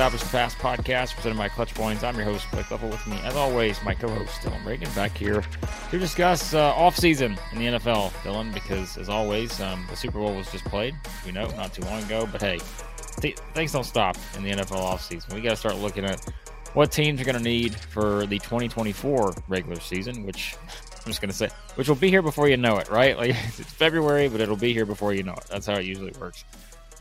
Establish the Pass podcast presented by Clutch Points. I'm your host, Blake Lovell. With me, as always, my co-host Dillon Reagan back here to discuss uh, off-season in the NFL. Dillon, because as always, um, the Super Bowl was just played. We know not too long ago, but hey, th- things don't stop in the NFL off-season. We got to start looking at what teams are going to need for the 2024 regular season, which I'm just going to say, which will be here before you know it, right? Like it's February, but it'll be here before you know it. That's how it usually works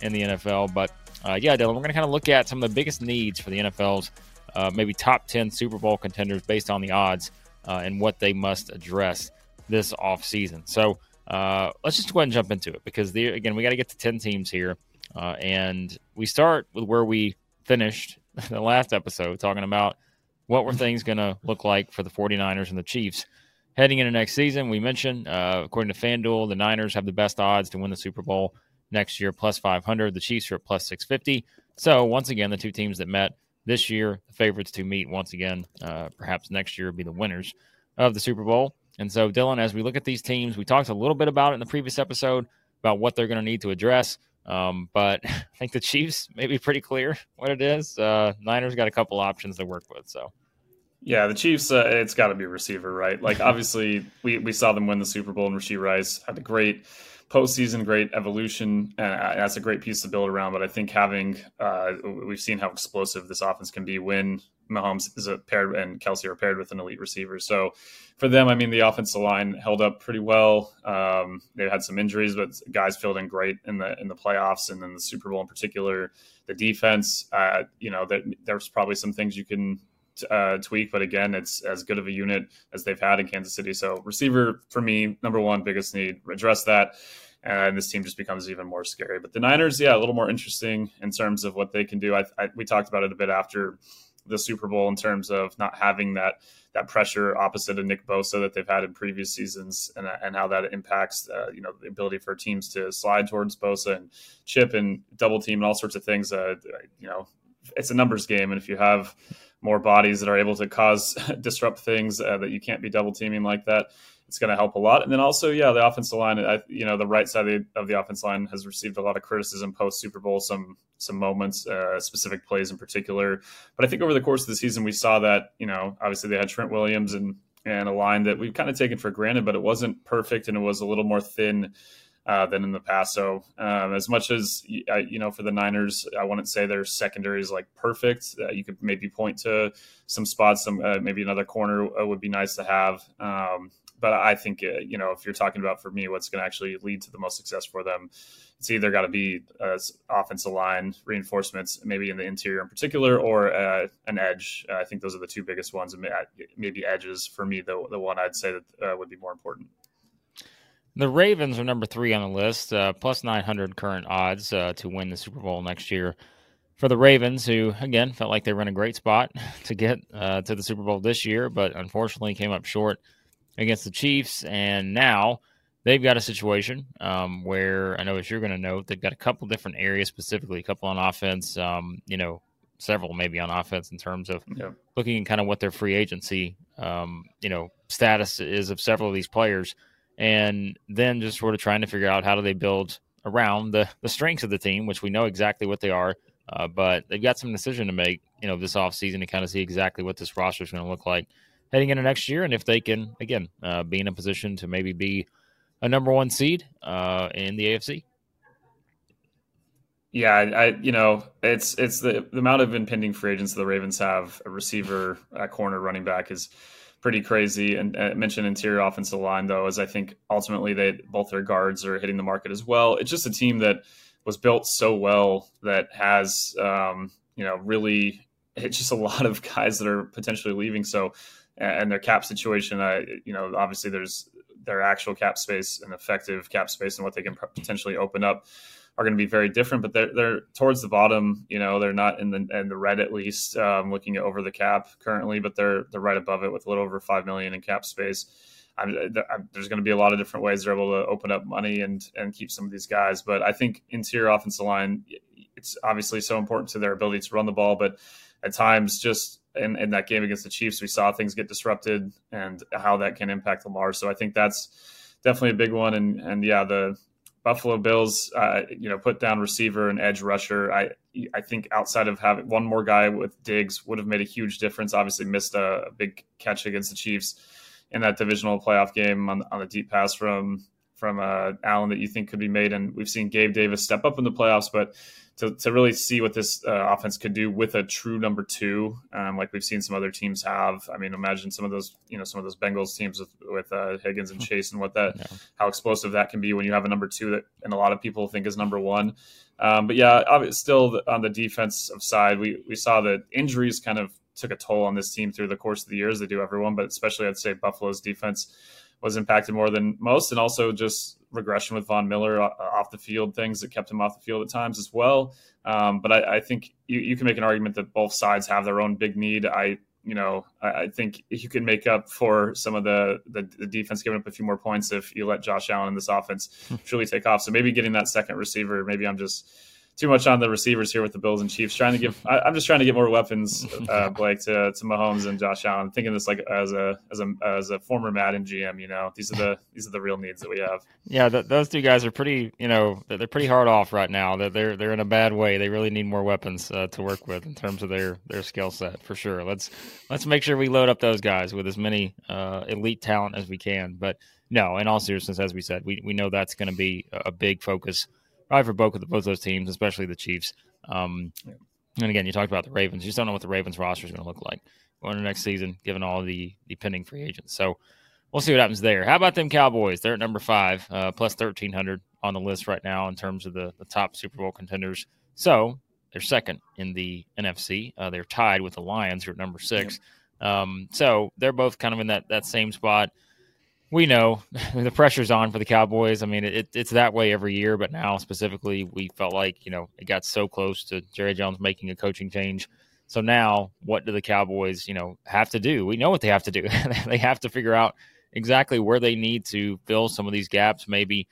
in the NFL. But uh, yeah, Dillon, we're going to kind of look at some of the biggest needs for the NFL's uh, maybe top 10 Super Bowl contenders based on the odds uh, and what they must address this offseason. So uh, let's just go ahead and jump into it because, the, again, we got to get to 10 teams here. Uh, and we start with where we finished the last episode, talking about what were things going to look like for the 49ers and the Chiefs heading into next season. We mentioned, uh, according to FanDuel, the Niners have the best odds to win the Super Bowl next year, plus 500. The Chiefs are at plus 650. So, once again, the two teams that met this year, the favorites to meet once again, uh, perhaps next year, be the winners of the Super Bowl. And so, Dillon, as we look at these teams, we talked a little bit about it in the previous episode about what they're going to need to address. Um, but I think the Chiefs may be pretty clear what it is. Uh, Niners got a couple options to work with. So, yeah, the Chiefs, uh, it's got to be receiver, right? Like, obviously, we, we saw them win the Super Bowl, and Rashee Rice had a great postseason, great evolution, and that's a great piece to build around. But I think having, uh, we've seen how explosive this offense can be when Mahomes is paired and Kelce are paired with an elite receiver. So for them, I mean, the offensive line held up pretty well. Um, they had some injuries, but guys filled in great in the in the playoffs and then the Super Bowl in particular. The defense, uh, you know, that there's probably some things you can uh, tweak, but again, it's as good of a unit as they've had in Kansas City. So receiver for me, number one, biggest need, address that. And this team just becomes even more scary. But the Niners, yeah, a little more interesting in terms of what they can do. I, I, we talked about it a bit after the Super Bowl in terms of not having that that pressure opposite of Nick Bosa that they've had in previous seasons, and, and how that impacts uh, you know the ability for teams to slide towards Bosa and chip and double team and all sorts of things. Uh, you know, it's a numbers game, and if you have more bodies that are able to cause disrupt things uh, that you can't be double teaming like that. It's going to help a lot. And then also, yeah, the offensive line. I, you know, the right side of the, of the offense line has received a lot of criticism post Super Bowl. Some some moments, uh, specific plays in particular. But I think over the course of the season, we saw that. You know, obviously they had Trent Williams and and a line that we've kind of taken for granted, but it wasn't perfect and it was a little more thin uh, than in the past. So um, as much as you know, for the Niners, I wouldn't say their secondary is like perfect. Uh, you could maybe point to some spots, some uh, maybe another corner uh, would be nice to have. Um, but I think uh, you know, if you're talking about for me, what's going to actually lead to the most success for them, it's either got to be offensive line reinforcements, maybe in the interior in particular, or an edge. I think those are the two biggest ones, and maybe edges for me. The the one I'd say that would be more important. The Ravens are number three on the list, uh, plus 900 current odds uh, to win the Super Bowl next year. For the Ravens, who, again, felt like they were in a great spot to get uh, to the Super Bowl this year, but unfortunately came up short against the Chiefs. And now they've got a situation um, where I know, as you're going to note, they've got a couple different areas specifically, a couple on offense, um, you know, several maybe on offense in terms of yeah. looking at kind of what their free agency, um, you know, status is of several of these players and then just sort of trying to figure out how do they build around the, the strengths of the team, which we know exactly what they are. Uh, but they've got some decision to make, you know, this offseason to kind of see exactly what this roster is going to look like heading into next year, and if they can again uh, be in a position to maybe be a number one seed uh, in the AFC. Yeah, I, you know it's it's the, the amount of impending free agents the Ravens have. A receiver, a corner, running back is pretty crazy. And uh, mentioned interior offensive line though, as I think ultimately they both their guards are hitting the market as well. It's just a team that was built so well that has um, you know really it's just a lot of guys that are potentially leaving. So and their cap situation, I you know obviously there's their actual cap space and effective cap space and what they can potentially open up are going to be very different, but they're they're towards the bottom. You know, they're not in the in the red at least. Um, looking at over the cap currently, but they're they're right above it with a little over five million in cap space. I'm, I'm, there's going to be a lot of different ways they're able to open up money and and keep some of these guys. But I think interior offensive line, it's obviously so important to their ability to run the ball, but at times just in, in that game against the Chiefs, we saw things get disrupted and how that can impact Lamar. So I think that's definitely a big one. And and yeah, the Buffalo Bills, uh, you know, put down receiver and edge rusher. I I think outside of having one more guy with Diggs would have made a huge difference. Obviously, missed a, a big catch against the Chiefs in that divisional playoff game on, on a deep pass from from uh, Allen that you think could be made. And we've seen Gabe Davis step up in the playoffs, but to, to really see what this uh, offense could do with a true number two, um, like we've seen some other teams have. I mean, imagine some of those, you know, some of those Bengals teams with with uh, Higgins and Chase, and what that, yeah. how explosive that can be when you have a number two that, and a lot of people think is number one. Um, but yeah, still on the defensive side, we we saw that injuries kind of took a toll on this team through the course of the years. They do everyone, but especially I'd say Buffalo's defense was impacted more than most, and also just regression with Von Miller uh, off the field, things that kept him off the field at times as well. Um, but I, I think you, you, can make an argument that both sides have their own big need. I, you know, I, I think you can make up for some of the, the, the defense giving up a few more points if you let Josh Allen in this offense hmm. truly take off. So maybe getting that second receiver, maybe I'm just too much on the receivers here with the Bills and Chiefs. Trying to give, I, am just trying to get more weapons, uh, Blake, to, to Mahomes and Josh Allen. I'm thinking this like as a as a as a former Madden GM. You know, these are the these are the real needs that we have. Yeah, those two guys are pretty. You know, they're pretty hard off right now. They're they're, they're in a bad way. They really need more weapons uh, to work with in terms of their their skill set for sure. Let's let's make sure we load up those guys with as many uh, elite talent as we can. But no, in all seriousness, as we said, we we know that's going to be a big focus probably for both both those teams, especially the Chiefs. Um. And again, you talked about the Ravens. You just don't know what the Ravens roster is going to look like going into next season, given all the the pending free agents. So we'll see what happens there. How about them Cowboys? They're at number five, uh, plus thirteen hundred on the list right now in terms of the the top Super Bowl contenders. So they're second in the NFC. Uh, they're tied with the Lions, who are at number six. Yep. Um, so they're both kind of in that that same spot we know the pressure's on for the Cowboys. I mean, it, it's that way every year, but now specifically, we felt like you know it got so close to Jerry Jones making a coaching change. So now, what do the Cowboys, you know, have to do? We know what they have to do. they have to figure out exactly where they need to fill some of these gaps, maybe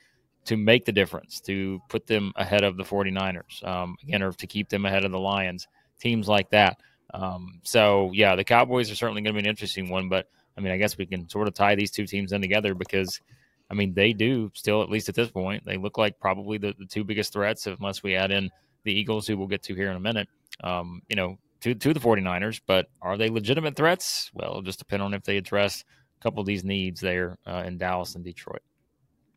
to make the difference, to put them ahead of the 49ers, um, again, or to keep them ahead of the Lions, teams like that. Um, so, yeah, the Cowboys are certainly going to be an interesting one, but I mean, I guess we can sort of tie these two teams in together because, I mean, they do still, at least at this point, they look like probably the, the two biggest threats, unless we add in the Eagles, who we'll get to here in a minute, um, you know, to, to the 49ers. But are they legitimate threats? Well, it'll just depend on if they address a couple of these needs there uh, in Dallas and Detroit.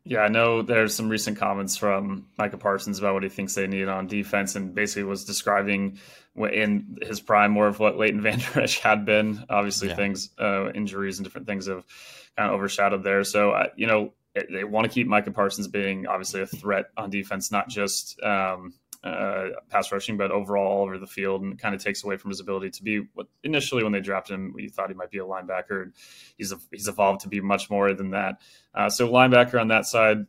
Yeah, I know there's some recent comments from Micah Parsons about what he thinks they need on defense, and basically was describing in his prime more of what Leighton Vander Esch had been. Obviously, yeah. things, uh, injuries, and different things have kind of overshadowed there. So, uh, you know, they want to keep Micah Parsons being obviously a threat on defense, not just um, uh, pass rushing, but overall all over the field, and kind of takes away from his ability to be what initially when they drafted him, we thought he might be a linebacker. He's a, he's evolved to be much more than that. Uh, so linebacker on that side,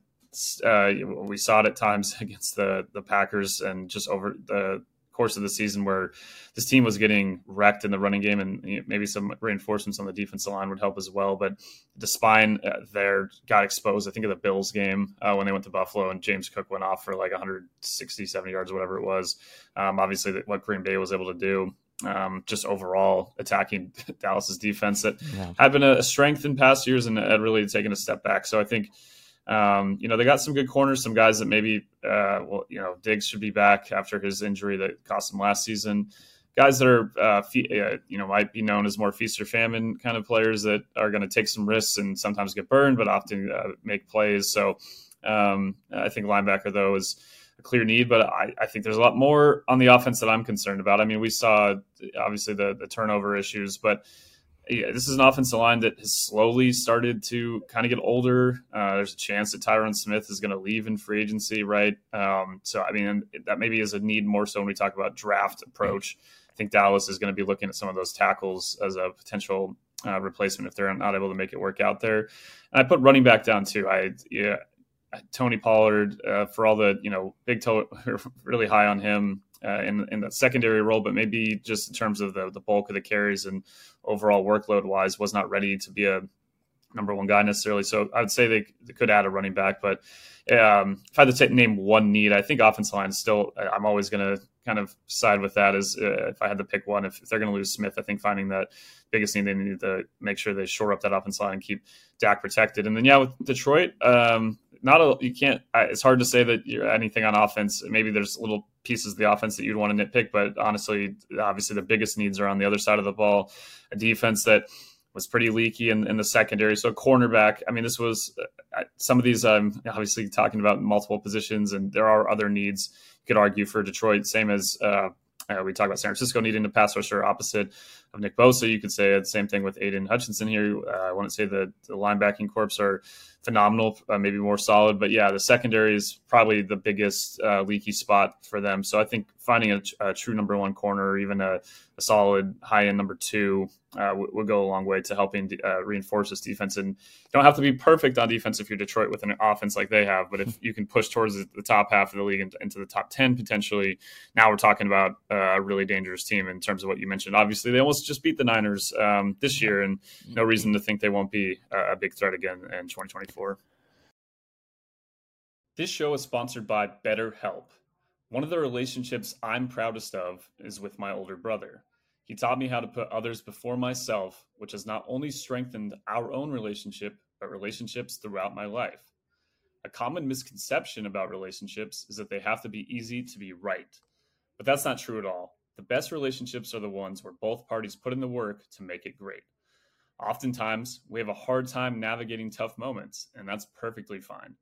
uh, we saw it at times against the the Packers, and just over the course of the season where this team was getting wrecked in the running game and maybe some reinforcements on the defensive line would help as well. But the spine uh, there got exposed. I think of the Bills game uh, when they went to Buffalo and James Cook went off for like 160, 70 yards, whatever it was. Um, obviously, what Green Bay was able to do. Um, just overall attacking Dallas's defense that yeah. had been a strength in past years and had really taken a step back. So I think um, you know, they got some good corners, some guys that maybe, uh, well, you know, Diggs should be back after his injury that cost him last season. Guys that are, uh, fe- uh, you know, might be known as more feast or famine kind of players that are going to take some risks and sometimes get burned, but often uh, make plays. So um, I think linebacker, though, is a clear need, but I, I, think there's a lot more on the offense that I'm concerned about. I mean, we saw obviously the, the turnover issues, but yeah, this is an offensive line that has slowly started to kind of get older. Uh, there's a chance that Tyron Smith is going to leave in free agency, right? Um, so, I mean, that maybe is a need more so when we talk about draft approach. I think Dallas is going to be looking at some of those tackles as a potential uh, replacement if they're not able to make it work out there. And I put running back down too. I yeah, Tony Pollard uh, for all the you know big toe really high on him uh, in in that secondary role, but maybe just in terms of the the bulk of the carries and overall workload wise, was not ready to be a number one guy necessarily. So I would say they, they could add a running back, but um, if I had to name one need, I think offensive line is still. I'm always going to kind of side with that. As uh, if I had to pick one, if, if they're going to lose Smith, I think finding that biggest need they need to make sure they shore up that offensive line and keep Dak protected. And then yeah, with Detroit, um, not a you can't. It's hard to say that you're anything on offense. Maybe there's little pieces of the offense that you'd want to nitpick, but honestly, obviously the biggest needs are on the other side of the ball. A defense that was pretty leaky in, in the secondary. So cornerback, I mean, this was uh, some of these. I'm um, obviously talking about multiple positions, and there are other needs. You could argue for Detroit, same as uh, uh, we talk about San Francisco needing a pass rusher opposite of Nick Bosa. You could say the same thing with Aidan Hutchinson here. Uh, I wouldn't say the, the linebacking corps are phenomenal, uh, maybe more solid, but yeah, the secondary is probably the biggest uh, leaky spot for them. So I think finding a, a true number one corner or even a, a solid high end number two uh, would go a long way to helping uh, reinforce this defense. And you don't have to be perfect on defense if you're Detroit with an offense like they have, but if you can push towards the top half of the league and into the top 10 potentially, now we're talking about uh, a really dangerous team in terms of what you mentioned. Obviously, they almost just beat the Niners um, this year, and no reason to think they won't be a big threat again in 2024. This show is sponsored by BetterHelp. One of the relationships I'm proudest of is with my older brother. He taught me how to put others before myself, which has not only strengthened our own relationship, but relationships throughout my life. A common misconception about relationships is that they have to be easy to be right. But that's not true at all. The best relationships are the ones where both parties put in the work to make it great. Oftentimes, we have a hard time navigating tough moments, and that's perfectly fine.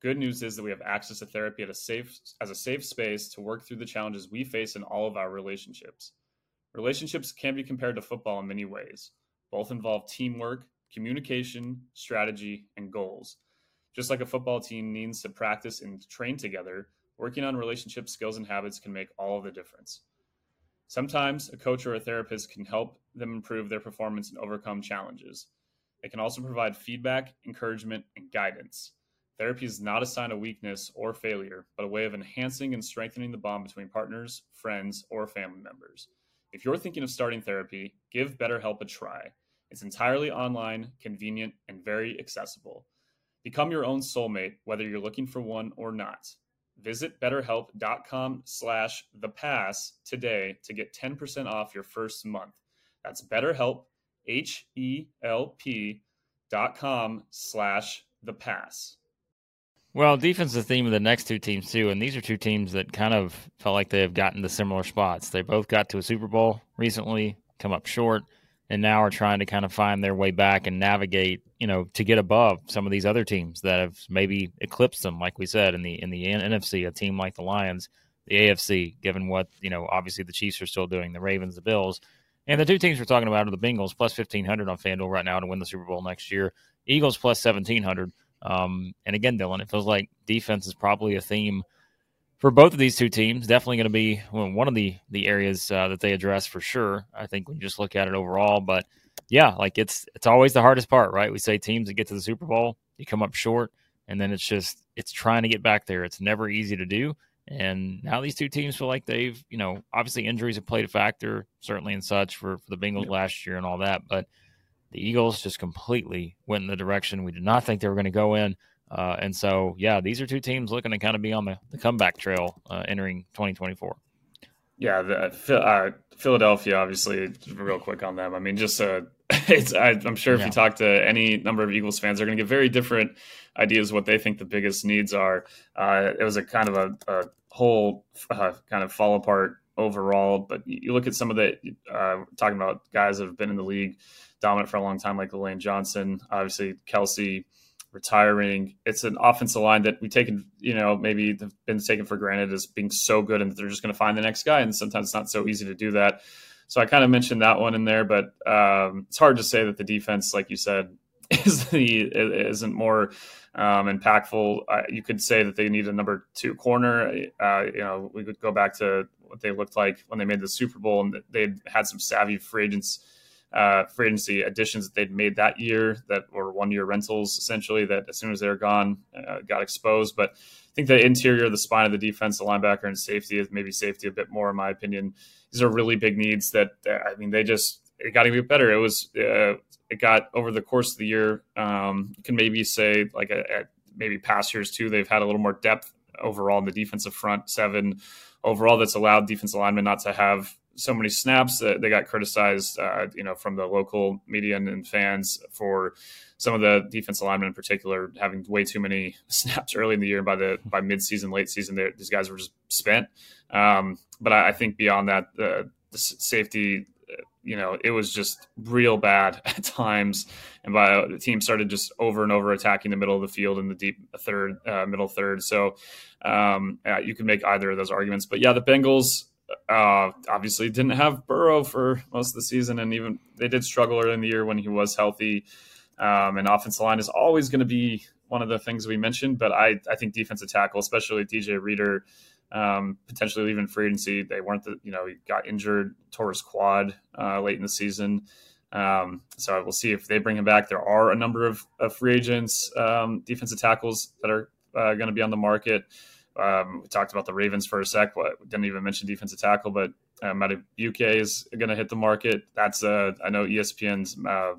Good news is that we have access to therapy a safe as a safe space to work through the challenges we face in all of our relationships. Relationships can be compared to football in many ways. Both involve teamwork, communication, strategy, and goals. Just like a football team needs to practice and train together, working on relationship skills and habits can make all of the difference. Sometimes a coach or a therapist can help them improve their performance and overcome challenges. They can also provide feedback, encouragement, and guidance. Therapy is not a sign of weakness or failure, but a way of enhancing and strengthening the bond between partners, friends, or family members. If you're thinking of starting therapy, give BetterHelp a try. It's entirely online, convenient, and very accessible. Become your own soulmate, whether you're looking for one or not. Visit betterhelp.com slash the pass today to get 10% off your first month. That's betterhelp, H-E-L-P dot com slash the pass. Well, defense is the theme of the next two teams too, and these are two teams that kind of felt like they have gotten to similar spots. They both got to a Super Bowl recently, come up short, and now are trying to kind of find their way back and navigate, you know, to get above some of these other teams that have maybe eclipsed them, like we said in the in the NFC, a team like the Lions, the AFC, given what you know, obviously the Chiefs are still doing, the Ravens, the Bills, and the two teams we're talking about are the Bengals plus fifteen hundred on FanDuel right now to win the Super Bowl next year, Eagles plus seventeen hundred. Um, and again, Dillon, it feels like defense is probably a theme for both of these two teams. Definitely going to be one of the the areas uh, that they address for sure. I think when you just look at it overall, but yeah, like it's it's always the hardest part, right? We say teams that get to the Super Bowl, you come up short, and then it's just it's trying to get back there. It's never easy to do. And now these two teams feel like they've, you know, obviously injuries have played a factor, certainly and such for, for the Bengals yeah. last year and all that. But the Eagles just completely went in the direction we did not think they were going to go in. Uh, and so, yeah, these are two teams looking to kind of be on the, the comeback trail uh, entering 2024. Yeah, the, uh, Philadelphia, obviously, real quick on them. I mean, just uh, it's, I, am sure if yeah. you talk to any number of Eagles fans, they're going to get very different ideas what they think the biggest needs are. Uh, it was a kind of a, a whole uh, kind of fall apart overall, but you look at some of the talking about guys that have been in the league dominant for a long time, like Lane Johnson. Obviously, Kelce retiring. It's an offensive line that we taken, you know, maybe have been taken for granted as being so good, and they're just going to find the next guy. And sometimes it's not so easy to do that. So I kind of mentioned that one in there, but um, it's hard to say that the defense, like you said, is the isn't more um, impactful. Uh, you could say that they need a number two corner. Uh, you know, we could go back to what they looked like when they made the Super Bowl, and they had some savvy free agents uh, free agency additions that they'd made that year that were one year rentals essentially that as soon as they were gone uh, got exposed. But I think the interior, the spine of the defense, the linebacker, and safety is maybe safety a bit more in my opinion. These are really big needs that I mean they just it got get better. It was uh, it got over the course of the year. Um, you can maybe say like a, maybe past years too. They've had a little more depth overall in the defensive front seven overall that's allowed defensive alignment not to have so many snaps that they got criticized, uh, you know, from the local media and fans for some of the defense alignment in particular having way too many snaps early in the year. By the by midseason, late season, these guys were just spent. Um, but I, I, think beyond that, the, the safety you know, it was just real bad at times. And by the team started just over and over attacking the middle of the field in the deep third, uh, middle third. So um, you can make either of those arguments. But yeah, the Bengals uh, obviously didn't have Burrow for most of the season, and even they did struggle early in the year when he was healthy. Um, and offensive line is always going to be one of the things we mentioned, but I, I think defensive tackle, especially DJ Reader, um, potentially leaving free agency. They weren't the, you know, he got injured, tore his quad uh, late in the season. Um, so we'll see if they bring him back. There are a number of, of free agents, um, defensive tackles that are uh, going to be on the market. Um, we talked about the Ravens for a sec. What didn't even mention defensive tackle, but uh, UK is going to hit the market. That's uh, I know ESPN's uh,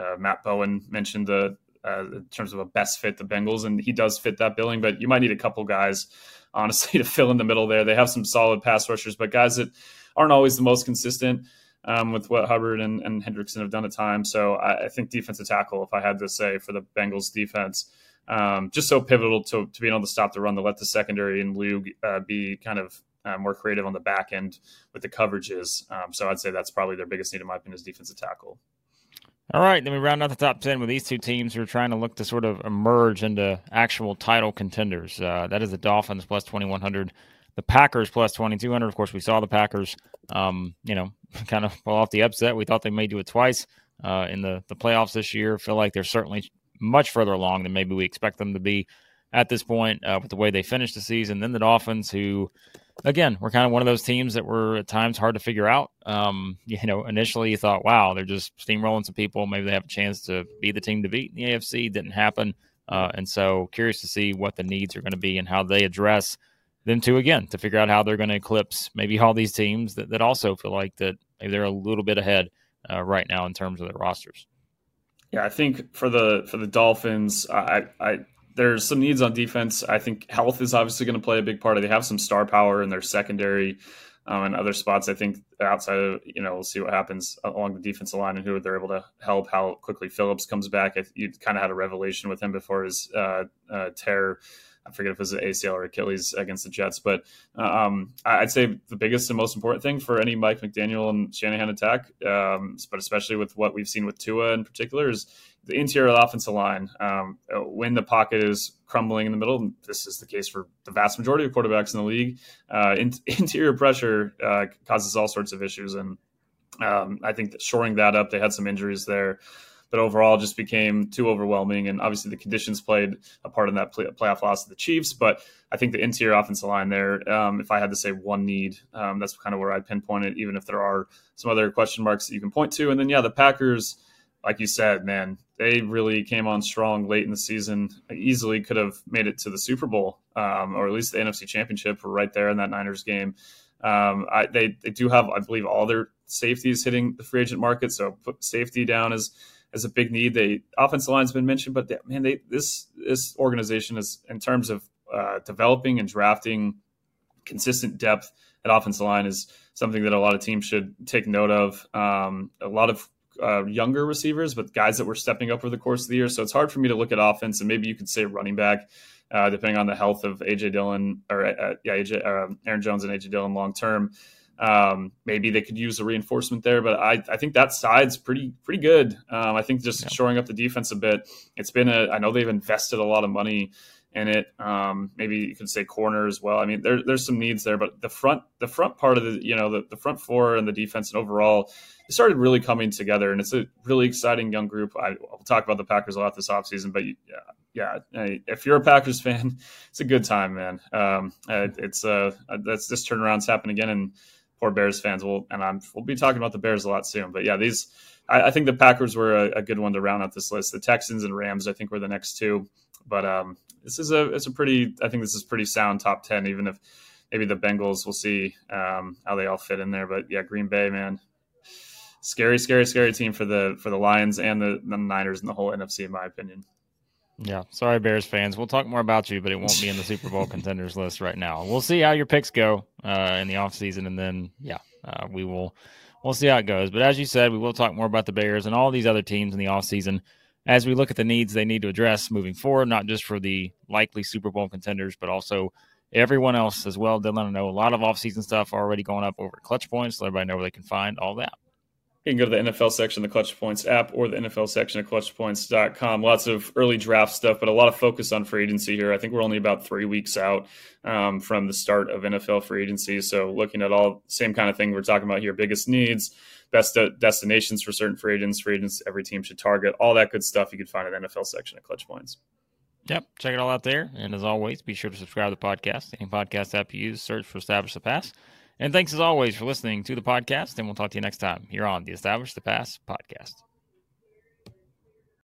uh, Matt Bowen mentioned the uh, in terms of a best fit the Bengals, and he does fit that billing. But you might need a couple guys honestly, to fill in the middle there. They have some solid pass rushers, but guys that aren't always the most consistent um, with what Hubbard and, and Hendrickson have done at times. So I, I, think defensive tackle, if I had to say for the Bengals defense, um, just so pivotal to, to being able to stop the run, to let the secondary and Lug uh, be kind of uh, more creative on the back end with the coverages. Um, so I'd say that's probably their biggest need, in my opinion, is defensive tackle. All right, then we round out the top 10 with these two teams who are trying to look to sort of emerge into actual title contenders. Uh, that is the Dolphins plus 2,100, the Packers plus 2,200. Of course, we saw the Packers, um, you know, kind of pull off the upset. We thought they may do it twice uh, in the, the playoffs this year. Feel like they're certainly much further along than maybe we expect them to be at this point uh, with the way they finished the season. Then the Dolphins, who again, we're kind of one of those teams that were at times hard to figure out. Um, you know, initially you thought, wow, they're just steamrolling some people. Maybe they have a chance to be the team to beat in the AFC. Didn't happen. Uh, and so curious to see what the needs are going to be and how they address them to again to figure out how they're going to eclipse maybe all these teams that, that also feel like that maybe they're a little bit ahead uh, right now in terms of their rosters. Yeah, I think for the for the Dolphins, I I there's some needs on defense. I think health is obviously going to play a big part. They have some star power in their secondary um, and other spots. I think outside of you know we'll see what happens along the defensive line and who they're able to help. How quickly Phillips comes back. You kind of had a revelation with him before his uh, uh, tear. I forget if it was an ACL or Achilles against the Jets, but um, I'd say the biggest and most important thing for any Mike McDaniel and Shanahan attack, um, but especially with what we've seen with Tua in particular, is the interior of the offensive line. Um, when the pocket is crumbling in the middle, this is the case for the vast majority of quarterbacks in the league. Uh, in, interior pressure uh, causes all sorts of issues, and um, I think that shoring that up, they had some injuries there, but overall just became too overwhelming. And obviously, the conditions played a part in that play, playoff loss to the Chiefs. But I think the interior offensive line there, um, if I had to say one need, um, that's kind of where I'd pinpoint it. Even if there are some other question marks that you can point to, and then yeah, the Packers like you said, man, they really came on strong late in the season. Easily could have made it to the Super Bowl, um, or at least the NFC Championship. We're right there in that Niners game. Um, I, they they do have, I believe, all their safeties hitting the free agent market. So put safety down as as a big need. They offensive line's been mentioned, but they, man, they this this organization is in terms of uh, developing and drafting consistent depth at offensive line is something that a lot of teams should take note of. Um, a lot of uh, younger receivers, but guys that were stepping up over the course of the year. So it's hard for me to look at offense, and maybe you could say running back, uh, depending on the health of AJ Dillon or uh, yeah, AJ, uh, Aaron Jones and AJ Dillon long term. Um, maybe they could use a reinforcement there, but I, I think that side's pretty pretty good. Um, I think just yeah. shoring up the defense a bit. It's been a I know they've invested a lot of money in it. Um, maybe you could say corner as well. I mean, there, there's some needs there, but the front the front part of the you know the, the front four and the defense and overall it started really coming together, and it's a really exciting young group. I, will talk about the Packers a lot this offseason, but yeah, yeah, if you're a Packers fan, it's a good time, man. Um, it's uh, that's this turnaround's happen again, and poor Bears fans will, and I'm we'll be talking about the Bears a lot soon. But yeah, these I, I think the Packers were a, a, good one to round out this list. The Texans and Rams, I think, were the next two. But um, this is a it's a pretty I think this is pretty sound top ten, even if maybe the Bengals. We'll see um, how they all fit in there. But yeah, Green Bay, man, scary, scary, scary team for the for the Lions and the, the Niners and the whole NFC, in my opinion. Yeah, sorry, Bears fans. We'll talk more about you, but it won't be in the Super Bowl contenders list right now. We'll see how your picks go uh, in the offseason, and then yeah, uh, we will we'll see how it goes. But as you said, we will talk more about the Bears and all these other teams in the offseason as we look at the needs they need to address moving forward, not just for the likely Super Bowl contenders, but also everyone else as well. Dillon, I know a lot of offseason stuff already going up over Clutch Points, so everybody know where they can find all that. You can go to the NFL section of the Clutch Points app or the NFL section of clutchpoints.com. Lots of early draft stuff, but a lot of focus on free agency here. I think we're only about three weeks out um, from the start of NFL free agency. So, looking at all same kind of thing we're talking about here biggest needs, best de- destinations for certain free agents, free agents every team should target, all that good stuff you can find at the NFL section at Clutch Points. Yep, check it all out there. And as always, be sure to subscribe to the podcast. Any podcast app you use, search for Establish the Pass. And thanks as always for listening to the podcast. And we'll talk to you next time here on the Establish the Pass podcast.